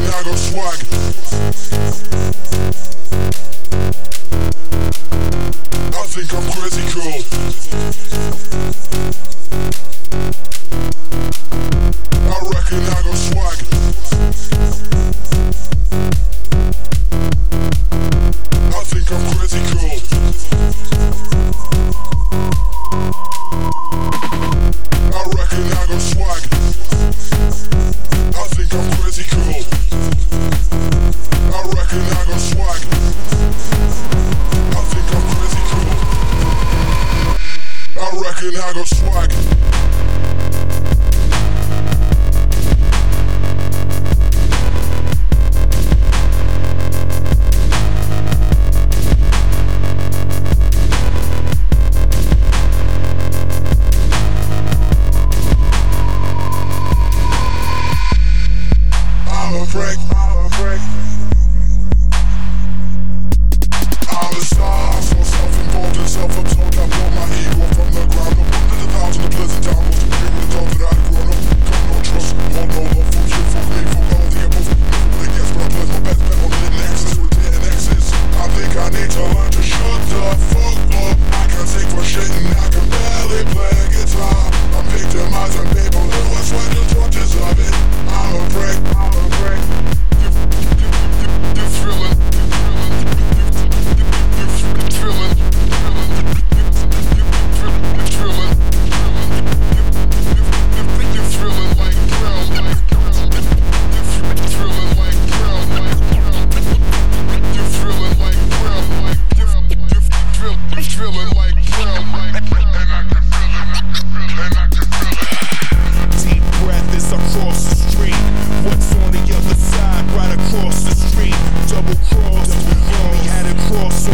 Chicago swag. break. I'm break.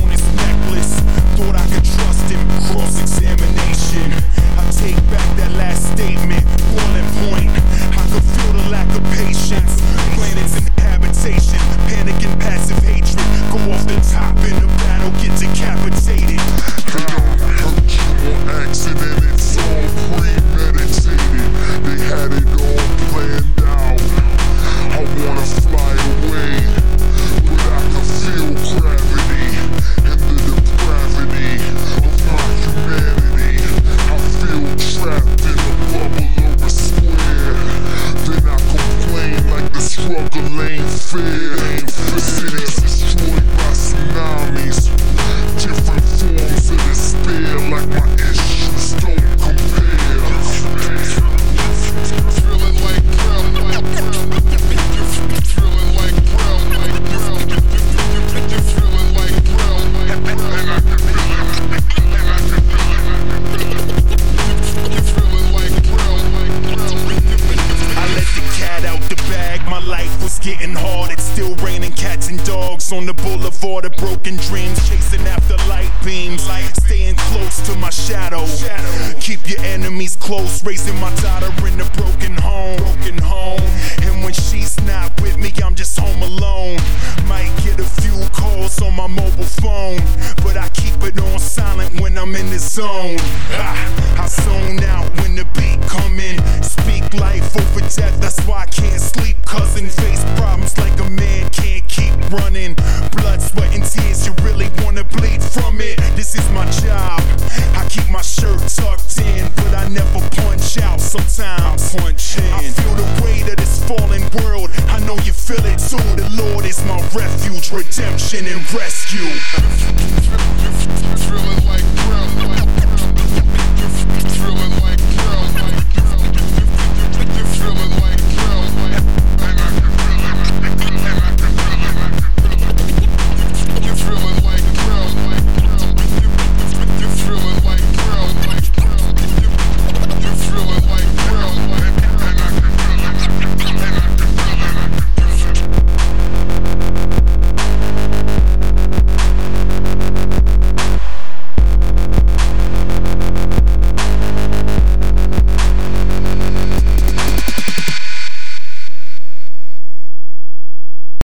on his necklace. Thought I could trust him, cross examination. I take back that last statement. getting hard. It's still raining cats and dogs on the boulevard of broken dreams, chasing after light beams. Staying close to my shadow. Keep your enemies close, raising my daughter in a broken home. Broken home. And when she's not with me, I'm just home alone. Might get a few calls on my mobile phone, but I keep it on silent when I'm in the zone. Ah, I zone out when the beat come in. Speak life over death, that's why I can't sleep, cousin. Face running. Blood, sweat, and tears, you really wanna bleed from it. This is my job. I keep my shirt tucked in, but I never punch out. Sometimes I punch in. I feel the weight of this fallen world. I know you feel it too. The Lord is my refuge, redemption, and rescue.